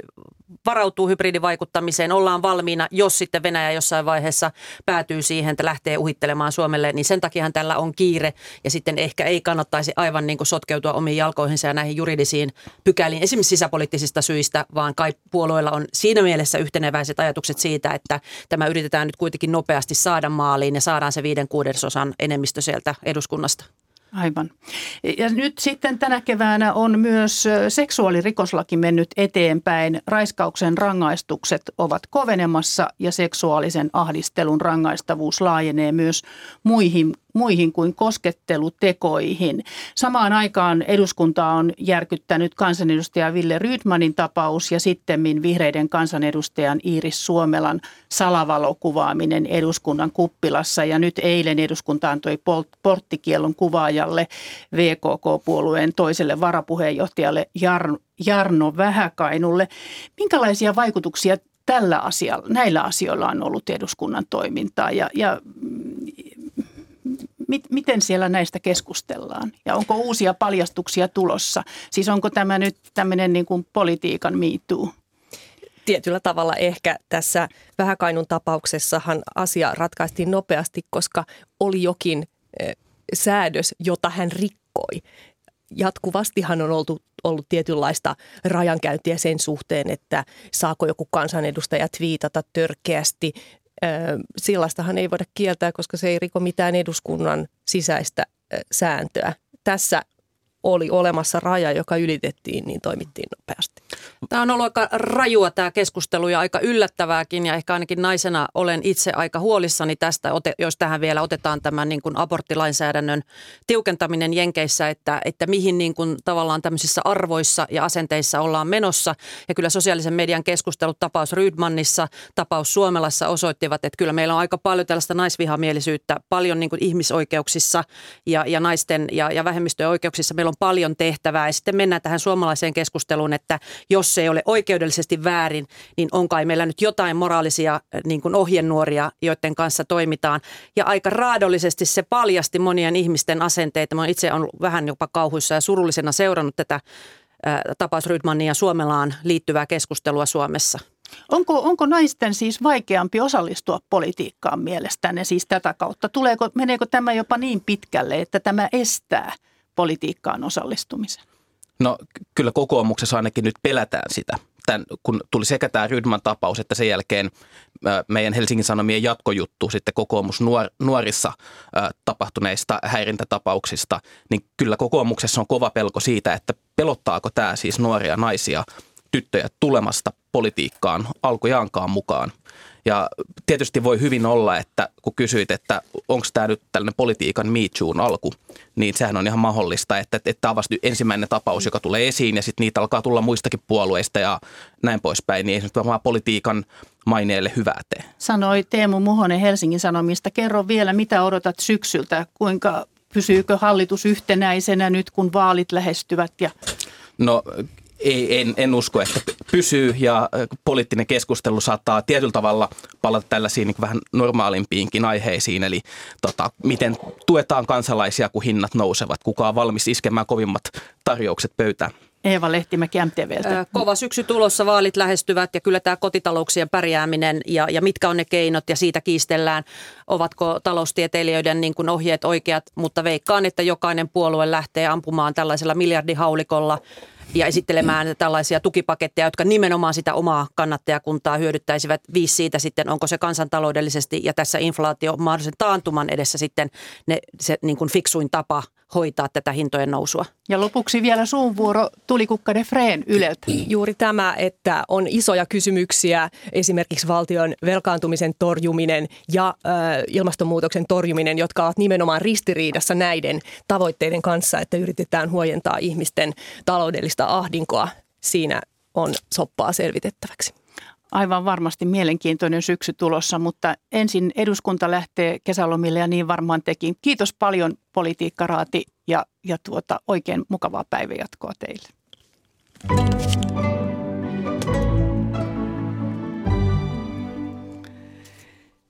varautuu hybridivaikuttamiseen, ollaan valmiina, jos sitten Venäjä jossain vaiheessa päätyy siihen, että lähtee uhittelemaan Suomelle, niin sen takiahan tällä on kiire ja sitten ehkä ei kannattaisi aivan niin kuin sotkeutua omiin jalkoihinsa ja näihin juridisiin pykäliin, esimerkiksi sisäpoliittisista syistä, vaan kai puolueilla on siinä mielessä yhteneväiset ajatukset siitä, että tämä yritetään nyt kuitenkin nopeasti saada maaliin ja saadaan se viiden kuudesosan enemmistö sieltä eduskunnasta. Aivan. Ja nyt sitten tänä keväänä on myös seksuaalirikoslaki mennyt eteenpäin. Raiskauksen rangaistukset ovat kovenemassa ja seksuaalisen ahdistelun rangaistavuus laajenee myös muihin muihin kuin koskettelutekoihin. Samaan aikaan eduskunta on järkyttänyt kansanedustaja Ville Rydmanin tapaus ja sitten vihreiden kansanedustajan Iiris Suomelan salavalokuvaaminen eduskunnan kuppilassa. Ja nyt eilen eduskunta antoi porttikielon kuvaajalle VKK-puolueen toiselle varapuheenjohtajalle Jarno Vähäkainulle. Minkälaisia vaikutuksia tällä asialla, näillä asioilla on ollut eduskunnan toimintaa ja, ja mit, miten siellä näistä keskustellaan ja onko uusia paljastuksia tulossa? Siis onko tämä nyt tämmöinen niin kuin politiikan miituu? Tietyllä tavalla ehkä tässä Vähäkainun tapauksessahan asia ratkaistiin nopeasti, koska oli jokin säädös, jota hän rikkoi. Jatkuvastihan on ollut, ollut tietynlaista rajankäyntiä sen suhteen, että saako joku kansanedustaja twiitata törkeästi Sellaistahan ei voida kieltää, koska se ei riko mitään eduskunnan sisäistä sääntöä. Tässä oli olemassa raja, joka ylitettiin, niin toimittiin nopeasti. Tämä on ollut aika rajua tämä keskustelu ja aika yllättävääkin ja ehkä ainakin naisena olen itse aika huolissani tästä, jos tähän vielä otetaan tämän niin kuin aborttilainsäädännön tiukentaminen Jenkeissä, että, että mihin niin kuin tavallaan tämmöisissä arvoissa ja asenteissa ollaan menossa. Ja kyllä sosiaalisen median keskustelut tapaus Rydmannissa, tapaus Suomelassa osoittivat, että kyllä meillä on aika paljon tällaista naisvihamielisyyttä, paljon niin kuin ihmisoikeuksissa ja, ja naisten ja, ja vähemmistöjen oikeuksissa. Meillä on paljon tehtävää ja sitten mennään tähän suomalaiseen keskusteluun, että jos se ei ole oikeudellisesti väärin, niin on kai meillä nyt jotain moraalisia niin kuin ohjenuoria, joiden kanssa toimitaan. Ja aika raadollisesti se paljasti monien ihmisten asenteita. Mä itse on vähän jopa kauhuissa ja surullisena seurannut tätä tapaus Rydmanin ja Suomelaan liittyvää keskustelua Suomessa. Onko, onko naisten siis vaikeampi osallistua politiikkaan mielestänne siis tätä kautta? Tuleeko, meneekö tämä jopa niin pitkälle, että tämä estää politiikkaan osallistumisen? No kyllä kokoomuksessa ainakin nyt pelätään sitä. Tän, kun tuli sekä tämä Rydman tapaus, että sen jälkeen meidän Helsingin Sanomien jatkojuttu sitten kokoomus nuor, nuorissa tapahtuneista häirintätapauksista, niin kyllä kokoomuksessa on kova pelko siitä, että pelottaako tämä siis nuoria naisia – tyttöjä tulemasta politiikkaan alkujaankaan mukaan. Ja tietysti voi hyvin olla, että kun kysyit, että onko tämä nyt tällainen politiikan Me Toon alku, niin sehän on ihan mahdollista, että, että tämä on vasta ensimmäinen tapaus, joka tulee esiin ja sitten niitä alkaa tulla muistakin puolueista ja näin poispäin, niin ei se nyt varmaan politiikan maineelle hyvää tee. Sanoi Teemu Muhonen Helsingin Sanomista. Kerro vielä, mitä odotat syksyltä, kuinka pysyykö hallitus yhtenäisenä nyt, kun vaalit lähestyvät ja No ei, en, en usko, että pysyy ja poliittinen keskustelu saattaa tietyllä tavalla palata tällaisiin niin vähän normaalimpiinkin aiheisiin, eli tota, miten tuetaan kansalaisia, kun hinnat nousevat, kuka on valmis iskemään kovimmat tarjoukset pöytään. Eeva Lehtimäki MTVltä. Kova syksy tulossa, vaalit lähestyvät ja kyllä tämä kotitalouksien pärjääminen ja, ja mitkä on ne keinot ja siitä kiistellään, ovatko taloustieteilijöiden niin kuin ohjeet oikeat, mutta veikkaan, että jokainen puolue lähtee ampumaan tällaisella miljardihaulikolla ja esittelemään tällaisia tukipaketteja, jotka nimenomaan sitä omaa kannattajakuntaa hyödyttäisivät. Viisi siitä sitten, onko se kansantaloudellisesti ja tässä inflaatio mahdollisen taantuman edessä sitten ne, se niin kuin fiksuin tapa hoitaa tätä hintojen nousua. Ja lopuksi vielä suun vuoro tuli Kukka Freen Yleltä. Juuri tämä, että on isoja kysymyksiä, esimerkiksi valtion velkaantumisen torjuminen ja äh, ilmastonmuutoksen torjuminen, jotka ovat nimenomaan ristiriidassa näiden tavoitteiden kanssa, että yritetään huojentaa ihmisten taloudellista ahdinkoa. Siinä on soppaa selvitettäväksi. Aivan varmasti mielenkiintoinen syksy tulossa, mutta ensin eduskunta lähtee kesälomille ja niin varmaan tekin. Kiitos paljon politiikkaraati ja, ja tuota, oikein mukavaa päivänjatkoa teille.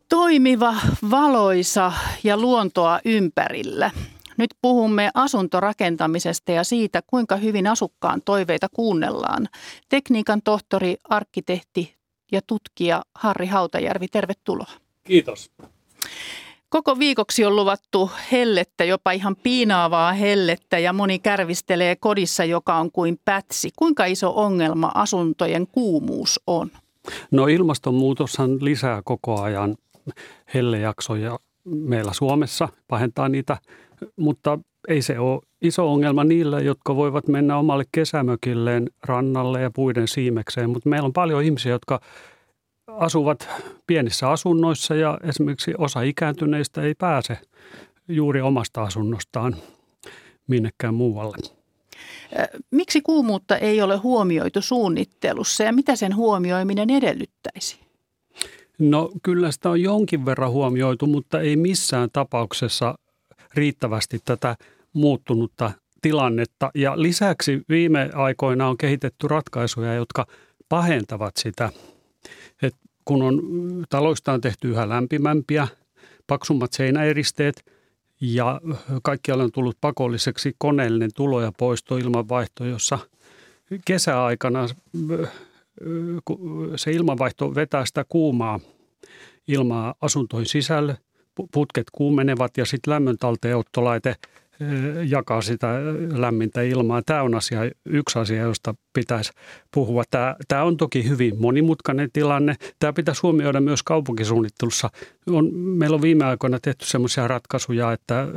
Toimiva, valoisa ja luontoa ympärillä. Nyt puhumme asuntorakentamisesta ja siitä, kuinka hyvin asukkaan toiveita kuunnellaan. Tekniikan tohtori, arkkitehti ja tutkija Harri Hautajärvi, tervetuloa. Kiitos. Koko viikoksi on luvattu hellettä, jopa ihan piinaavaa hellettä ja moni kärvistelee kodissa, joka on kuin pätsi. Kuinka iso ongelma asuntojen kuumuus on? No ilmastonmuutoshan lisää koko ajan hellejaksoja meillä Suomessa, pahentaa niitä, mutta ei se ole iso ongelma niille, jotka voivat mennä omalle kesämökilleen rannalle ja puiden siimekseen, mutta meillä on paljon ihmisiä, jotka asuvat pienissä asunnoissa ja esimerkiksi osa ikääntyneistä ei pääse juuri omasta asunnostaan minnekään muualle. Miksi kuumuutta ei ole huomioitu suunnittelussa ja mitä sen huomioiminen edellyttäisi? No kyllä sitä on jonkin verran huomioitu, mutta ei missään tapauksessa riittävästi tätä muuttunutta tilannetta. Ja lisäksi viime aikoina on kehitetty ratkaisuja, jotka pahentavat sitä. Et kun on, taloista on tehty yhä lämpimämpiä, paksummat seinäeristeet ja kaikkialle on tullut pakolliseksi koneellinen tulo- ja poisto ilmanvaihto, jossa kesäaikana se ilmanvaihto vetää sitä kuumaa ilmaa asuntoihin sisälle – putket kuumenevat ja sitten lämmöntalteenottolaite jakaa sitä lämmintä ilmaa. Tämä on asia, yksi asia, josta pitäisi puhua. Tämä, tämä on toki hyvin monimutkainen tilanne. Tämä pitäisi huomioida myös kaupunkisuunnittelussa. On, meillä on viime aikoina tehty sellaisia ratkaisuja, että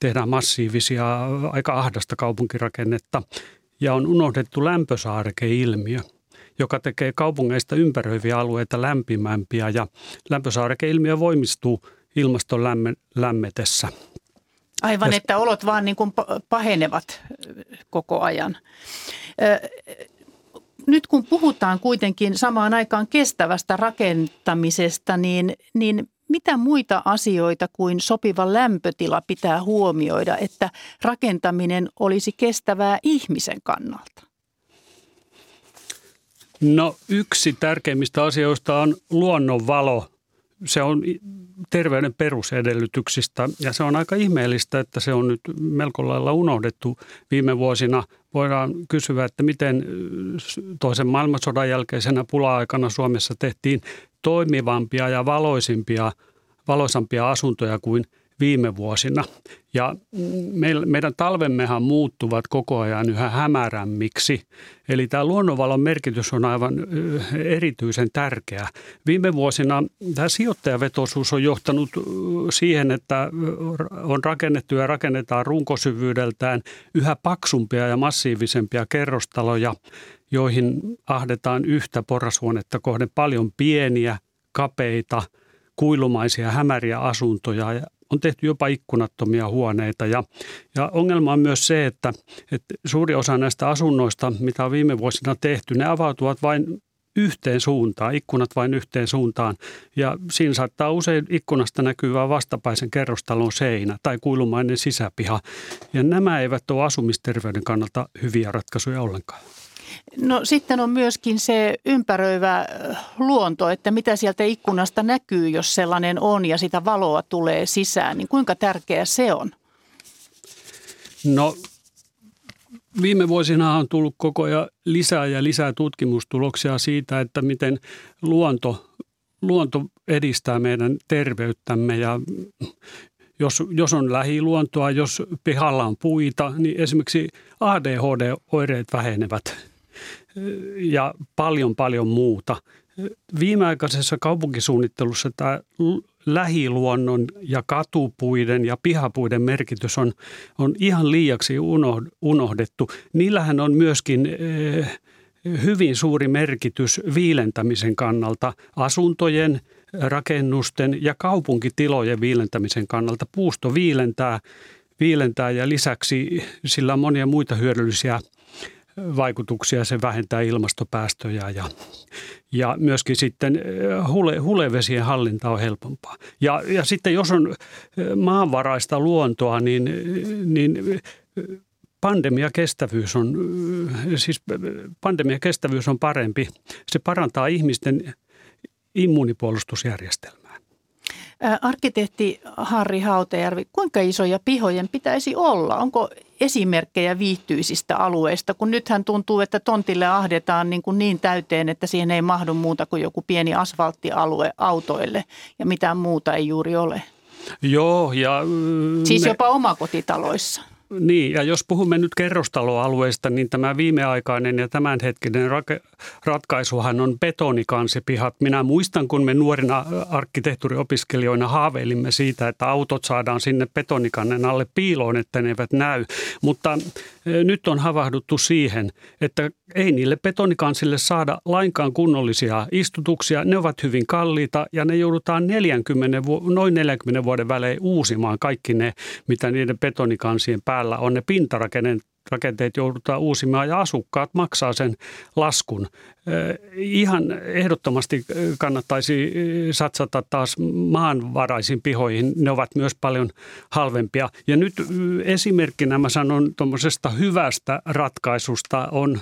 tehdään massiivisia, aika ahdasta kaupunkirakennetta ja on unohdettu lämpösaareke-ilmiö joka tekee kaupungeista ympäröiviä alueita lämpimämpiä ja lämpösaareke-ilmiö voimistuu – ilmaston lämme, lämmetessä. Aivan, että olot vaan niin kuin pahenevat koko ajan. Nyt kun puhutaan kuitenkin samaan aikaan kestävästä rakentamisesta, niin, niin mitä muita asioita kuin sopiva lämpötila pitää huomioida, että rakentaminen olisi kestävää ihmisen kannalta? No yksi tärkeimmistä asioista on luonnonvalo se on terveyden perusedellytyksistä ja se on aika ihmeellistä, että se on nyt melko lailla unohdettu viime vuosina. Voidaan kysyä, että miten toisen maailmansodan jälkeisenä pula-aikana Suomessa tehtiin toimivampia ja valoisimpia, valoisampia asuntoja kuin – viime vuosina. Ja meidän talvemmehan muuttuvat koko ajan yhä hämärämmiksi. Eli tämä luonnonvalon merkitys on aivan erityisen tärkeä. Viime vuosina tämä sijoittajavetoisuus on johtanut siihen, että on rakennettu ja rakennetaan runkosyvyydeltään yhä paksumpia ja massiivisempia kerrostaloja, joihin ahdetaan yhtä porrashuonetta kohden paljon pieniä, kapeita, kuilumaisia, hämäriä asuntoja on tehty jopa ikkunattomia huoneita. Ja, ja ongelma on myös se, että, että suuri osa näistä asunnoista, mitä on viime vuosina tehty, ne avautuvat vain yhteen suuntaan, ikkunat vain yhteen suuntaan. Ja siinä saattaa usein ikkunasta näkyvää vastapäisen kerrostalon seinä tai kuilumainen sisäpiha. Ja nämä eivät ole asumisterveyden kannalta hyviä ratkaisuja ollenkaan. No sitten on myöskin se ympäröivä luonto, että mitä sieltä ikkunasta näkyy, jos sellainen on ja sitä valoa tulee sisään, niin kuinka tärkeä se on? No viime vuosina on tullut koko ajan lisää ja lisää tutkimustuloksia siitä, että miten luonto, luonto edistää meidän terveyttämme ja jos, jos on lähiluontoa, jos pihalla on puita, niin esimerkiksi ADHD-oireet vähenevät ja paljon paljon muuta. Viimeaikaisessa kaupunkisuunnittelussa tämä lähiluonnon ja katupuiden ja pihapuiden merkitys on, on ihan liiaksi unohdettu. Niillähän on myöskin eh, hyvin suuri merkitys viilentämisen kannalta asuntojen, rakennusten ja kaupunkitilojen viilentämisen kannalta. Puusto viilentää, viilentää ja lisäksi sillä on monia muita hyödyllisiä vaikutuksia, se vähentää ilmastopäästöjä ja, ja myöskin sitten hule, hulevesien hallinta on helpompaa. Ja, ja sitten jos on maanvaraista luontoa, niin, niin pandemiakestävyys on, siis pandemiakestävyys on parempi. Se parantaa ihmisten immunipuolustusjärjestelmää. Arkkitehti Harri Hautajärvi, kuinka isoja pihojen pitäisi olla? Onko esimerkkejä viihtyisistä alueista, kun nythän tuntuu, että tontille ahdetaan niin, kuin niin täyteen, että siihen ei mahdu muuta kuin joku pieni asfalttialue autoille ja mitään muuta ei juuri ole. Joo, ja... Siis jopa omakotitaloissa. Niin, ja jos puhumme nyt kerrostaloalueista, niin tämä viimeaikainen ja tämänhetkinen ratkaisuhan on betonikansippihat. Minä muistan, kun me nuorina arkkitehtuuriopiskelijoina haaveilimme siitä, että autot saadaan sinne betonikannen alle piiloon, että ne eivät näy. Mutta nyt on havahduttu siihen, että ei niille betonikansille saada lainkaan kunnollisia istutuksia. Ne ovat hyvin kalliita ja ne joudutaan 40, noin 40 vuoden välein uusimaan kaikki ne, mitä niiden betonikansien päällä on ne pintarakenteet joudutaan uusimaan ja asukkaat maksaa sen laskun. Ihan ehdottomasti kannattaisi satsata taas maanvaraisiin pihoihin. Ne ovat myös paljon halvempia. Ja nyt esimerkkinä mä sanon tuommoisesta hyvästä ratkaisusta on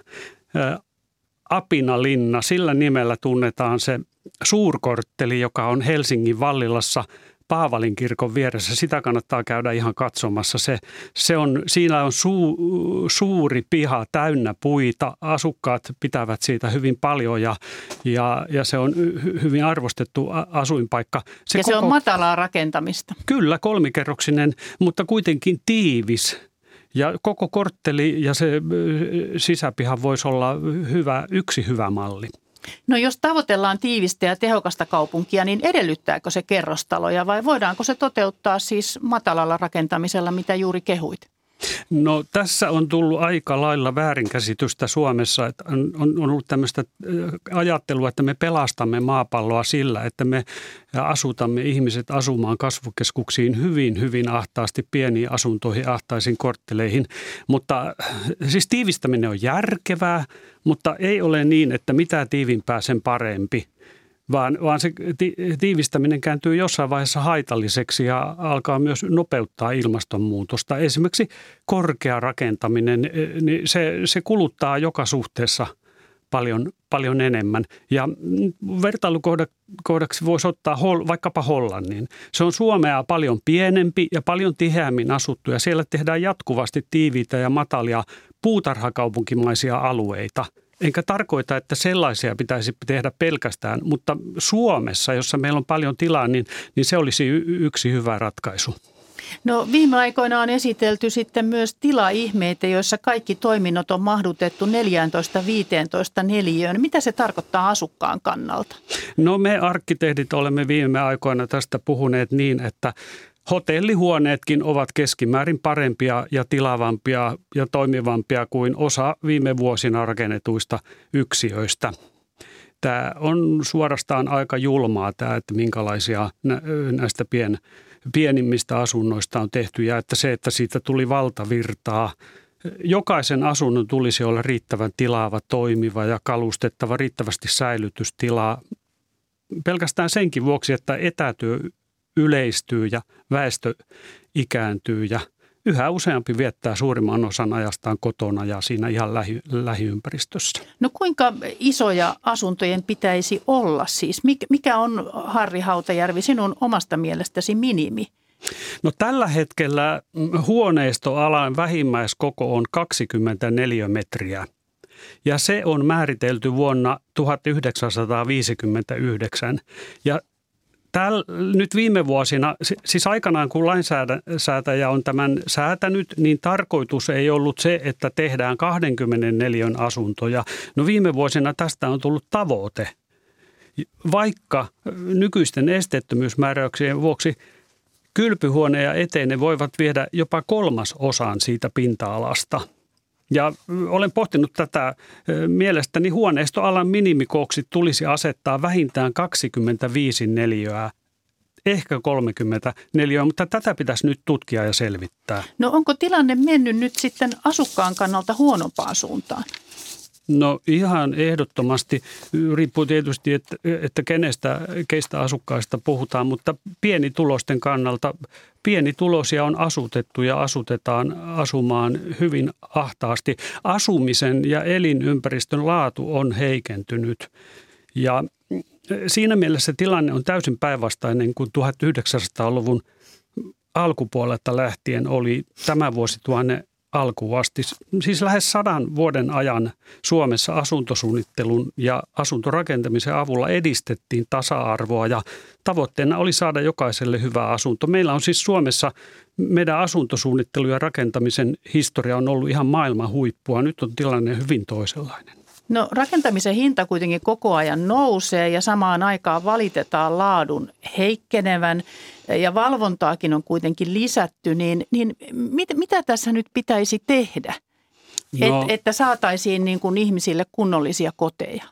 Apinalinna. Sillä nimellä tunnetaan se suurkortteli, joka on Helsingin Vallilassa – Paavalin kirkon vieressä. Sitä kannattaa käydä ihan katsomassa. Se, se on, siinä on su, suuri piha täynnä puita. Asukkaat pitävät siitä hyvin paljon ja, ja, ja se on hyvin arvostettu asuinpaikka. Se ja koko, se on matalaa rakentamista. Kyllä, kolmikerroksinen, mutta kuitenkin tiivis. Ja koko kortteli ja se sisäpiha voisi olla hyvä, yksi hyvä malli. No jos tavoitellaan tiivistä ja tehokasta kaupunkia, niin edellyttääkö se kerrostaloja vai voidaanko se toteuttaa siis matalalla rakentamisella, mitä juuri kehuit? No tässä on tullut aika lailla väärinkäsitystä Suomessa. Että on, on ollut tämmöistä äh, ajattelua, että me pelastamme maapalloa sillä, että me asutamme ihmiset asumaan kasvukeskuksiin hyvin, hyvin ahtaasti pieniin asuntoihin, ahtaisiin kortteleihin. Mutta äh, siis tiivistäminen on järkevää, mutta ei ole niin, että mitä tiivimpää sen parempi vaan, vaan se tiivistäminen kääntyy jossain vaiheessa haitalliseksi ja alkaa myös nopeuttaa ilmastonmuutosta. Esimerkiksi korkea rakentaminen, e, niin se, se kuluttaa joka suhteessa paljon, paljon enemmän. Ja vertailukohdaksi voisi ottaa vaikkapa Hollannin. Se on Suomea paljon pienempi ja paljon tiheämmin asuttu ja siellä tehdään jatkuvasti tiiviitä ja matalia puutarhakaupunkimaisia alueita – Enkä tarkoita, että sellaisia pitäisi tehdä pelkästään, mutta Suomessa, jossa meillä on paljon tilaa, niin, niin se olisi yksi hyvä ratkaisu. No viime aikoina on esitelty sitten myös tilaihmeitä, joissa kaikki toiminnot on mahdutettu 14-15 neliöön. Mitä se tarkoittaa asukkaan kannalta? No me arkkitehdit olemme viime aikoina tästä puhuneet niin, että Hotellihuoneetkin ovat keskimäärin parempia ja tilavampia ja toimivampia kuin osa viime vuosina rakennetuista yksiöistä. Tämä on suorastaan aika julmaa tämä, että minkälaisia näistä pien, pienimmistä asunnoista on tehty ja että se, että siitä tuli valtavirtaa. Jokaisen asunnon tulisi olla riittävän tilaava, toimiva ja kalustettava, riittävästi säilytystilaa. Pelkästään senkin vuoksi, että etätyö yleistyy ja väestö ikääntyy ja yhä useampi viettää suurimman osan ajastaan kotona ja siinä ihan lähi, lähiympäristössä. No kuinka isoja asuntojen pitäisi olla siis? Mikä on Harri Hautajärvi sinun omasta mielestäsi minimi? No tällä hetkellä huoneistoalan vähimmäiskoko on 24 metriä. Ja se on määritelty vuonna 1959. Ja Täl, nyt viime vuosina, siis aikanaan kun lainsäätäjä on tämän säätänyt, niin tarkoitus ei ollut se, että tehdään 24 asuntoja. No viime vuosina tästä on tullut tavoite, vaikka nykyisten esteettömyysmääräyksien vuoksi kylpyhuone ja eteinen voivat viedä jopa kolmas osaan siitä pinta-alasta – ja olen pohtinut tätä. Mielestäni huoneistoalan minimikooksi tulisi asettaa vähintään 25 neliöä ehkä 30 neliöä, mutta tätä pitäisi nyt tutkia ja selvittää. No onko tilanne mennyt nyt sitten asukkaan kannalta huonompaan suuntaan? No ihan ehdottomasti. Riippuu tietysti, että, että kenestä, keistä asukkaista puhutaan, mutta pienitulosten kannalta pienituloisia on asutettu ja asutetaan asumaan hyvin ahtaasti. Asumisen ja elinympäristön laatu on heikentynyt ja siinä mielessä tilanne on täysin päinvastainen kuin 1900-luvun alkupuolelta lähtien oli tämä vuosituhannen alkuun asti. Siis lähes sadan vuoden ajan Suomessa asuntosuunnittelun ja asuntorakentamisen avulla edistettiin tasa-arvoa ja tavoitteena oli saada jokaiselle hyvä asunto. Meillä on siis Suomessa meidän asuntosuunnittelu ja rakentamisen historia on ollut ihan maailman huippua. Nyt on tilanne hyvin toisenlainen. No rakentamisen hinta kuitenkin koko ajan nousee ja samaan aikaan valitetaan laadun heikkenevän ja valvontaakin on kuitenkin lisätty, niin, niin mit, mitä tässä nyt pitäisi tehdä, no, Et, että saataisiin niin kuin ihmisille kunnollisia koteja?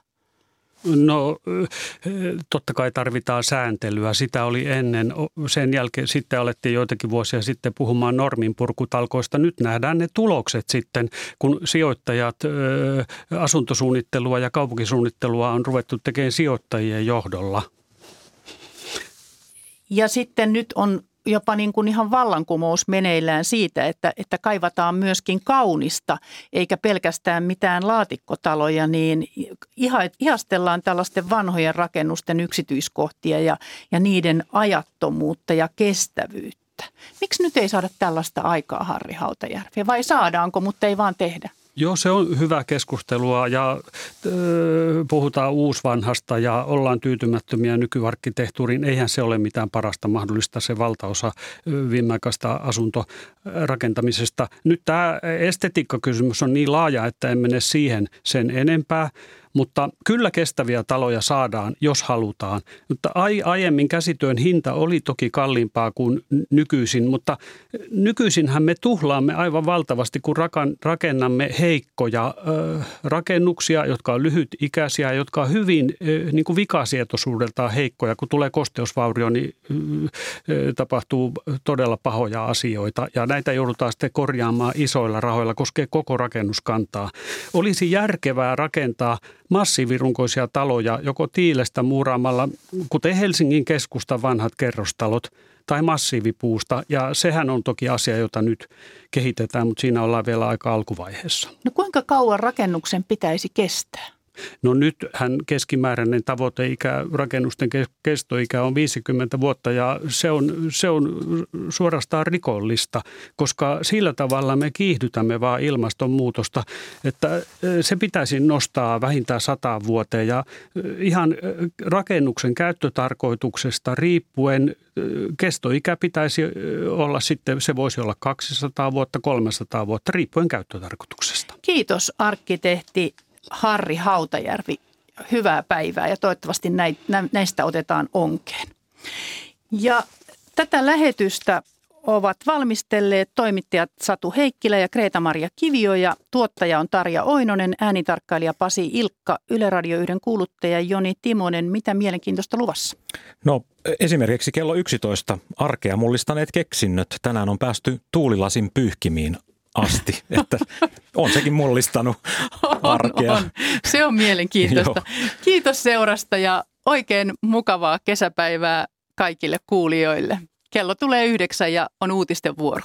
No totta kai tarvitaan sääntelyä. Sitä oli ennen. Sen jälkeen sitten alettiin joitakin vuosia sitten puhumaan norminpurkutalkoista. Nyt nähdään ne tulokset sitten, kun sijoittajat asuntosuunnittelua ja kaupunkisuunnittelua on ruvettu tekemään sijoittajien johdolla. Ja sitten nyt on jopa niin kuin ihan vallankumous meneillään siitä, että, että kaivataan myöskin kaunista, eikä pelkästään mitään laatikkotaloja, niin ihastellaan tällaisten vanhojen rakennusten yksityiskohtia ja, ja niiden ajattomuutta ja kestävyyttä. Miksi nyt ei saada tällaista aikaa Harri Hautajärvi, vai saadaanko, mutta ei vaan tehdä? Joo, se on hyvä keskustelua ja puhutaan uusvanhasta ja ollaan tyytymättömiä nykyarkkitehtuuriin. Eihän se ole mitään parasta mahdollista se valtaosa viimeaikaista asuntorakentamisesta. Nyt tämä estetiikkakysymys on niin laaja, että en mene siihen sen enempää. Mutta kyllä kestäviä taloja saadaan, jos halutaan. Mutta ai, aiemmin käsityön hinta oli toki kalliimpaa kuin nykyisin, mutta nykyisinhän me tuhlaamme aivan valtavasti, kun rakennamme heikkoja rakennuksia, jotka on lyhytikäisiä, jotka on hyvin niin kuin vikasietoisuudeltaan heikkoja. Kun tulee kosteusvaurio, niin tapahtuu todella pahoja asioita ja näitä joudutaan sitten korjaamaan isoilla rahoilla, koskee koko rakennuskantaa. Olisi järkevää rakentaa massiivirunkoisia taloja joko tiilestä muuraamalla, kuten Helsingin keskustan vanhat kerrostalot, tai massiivipuusta. Ja sehän on toki asia, jota nyt kehitetään, mutta siinä ollaan vielä aika alkuvaiheessa. No kuinka kauan rakennuksen pitäisi kestää? No nythän keskimääräinen tavoiteikä, rakennusten kestoikä on 50 vuotta ja se on, se on suorastaan rikollista, koska sillä tavalla me kiihdytämme vaan ilmastonmuutosta, että se pitäisi nostaa vähintään sata vuoteen ja ihan rakennuksen käyttötarkoituksesta riippuen kestoikä pitäisi olla sitten, se voisi olla 200 vuotta, 300 vuotta, riippuen käyttötarkoituksesta. Kiitos arkkitehti Harri Hautajärvi. Hyvää päivää ja toivottavasti näistä otetaan onkeen. Ja tätä lähetystä ovat valmistelleet toimittajat Satu Heikkilä ja Kreeta-Maria Kivio ja tuottaja on Tarja Oinonen, äänitarkkailija Pasi Ilkka, Yle Radio 1 kuuluttaja Joni Timonen. Mitä mielenkiintoista luvassa? No esimerkiksi kello 11 arkea mullistaneet keksinnöt. Tänään on päästy tuulilasin pyyhkimiin asti, että on sekin mullistanut arkea. On, on. Se on mielenkiintoista. Kiitos seurasta ja oikein mukavaa kesäpäivää kaikille kuulijoille. Kello tulee yhdeksän ja on uutisten vuoro.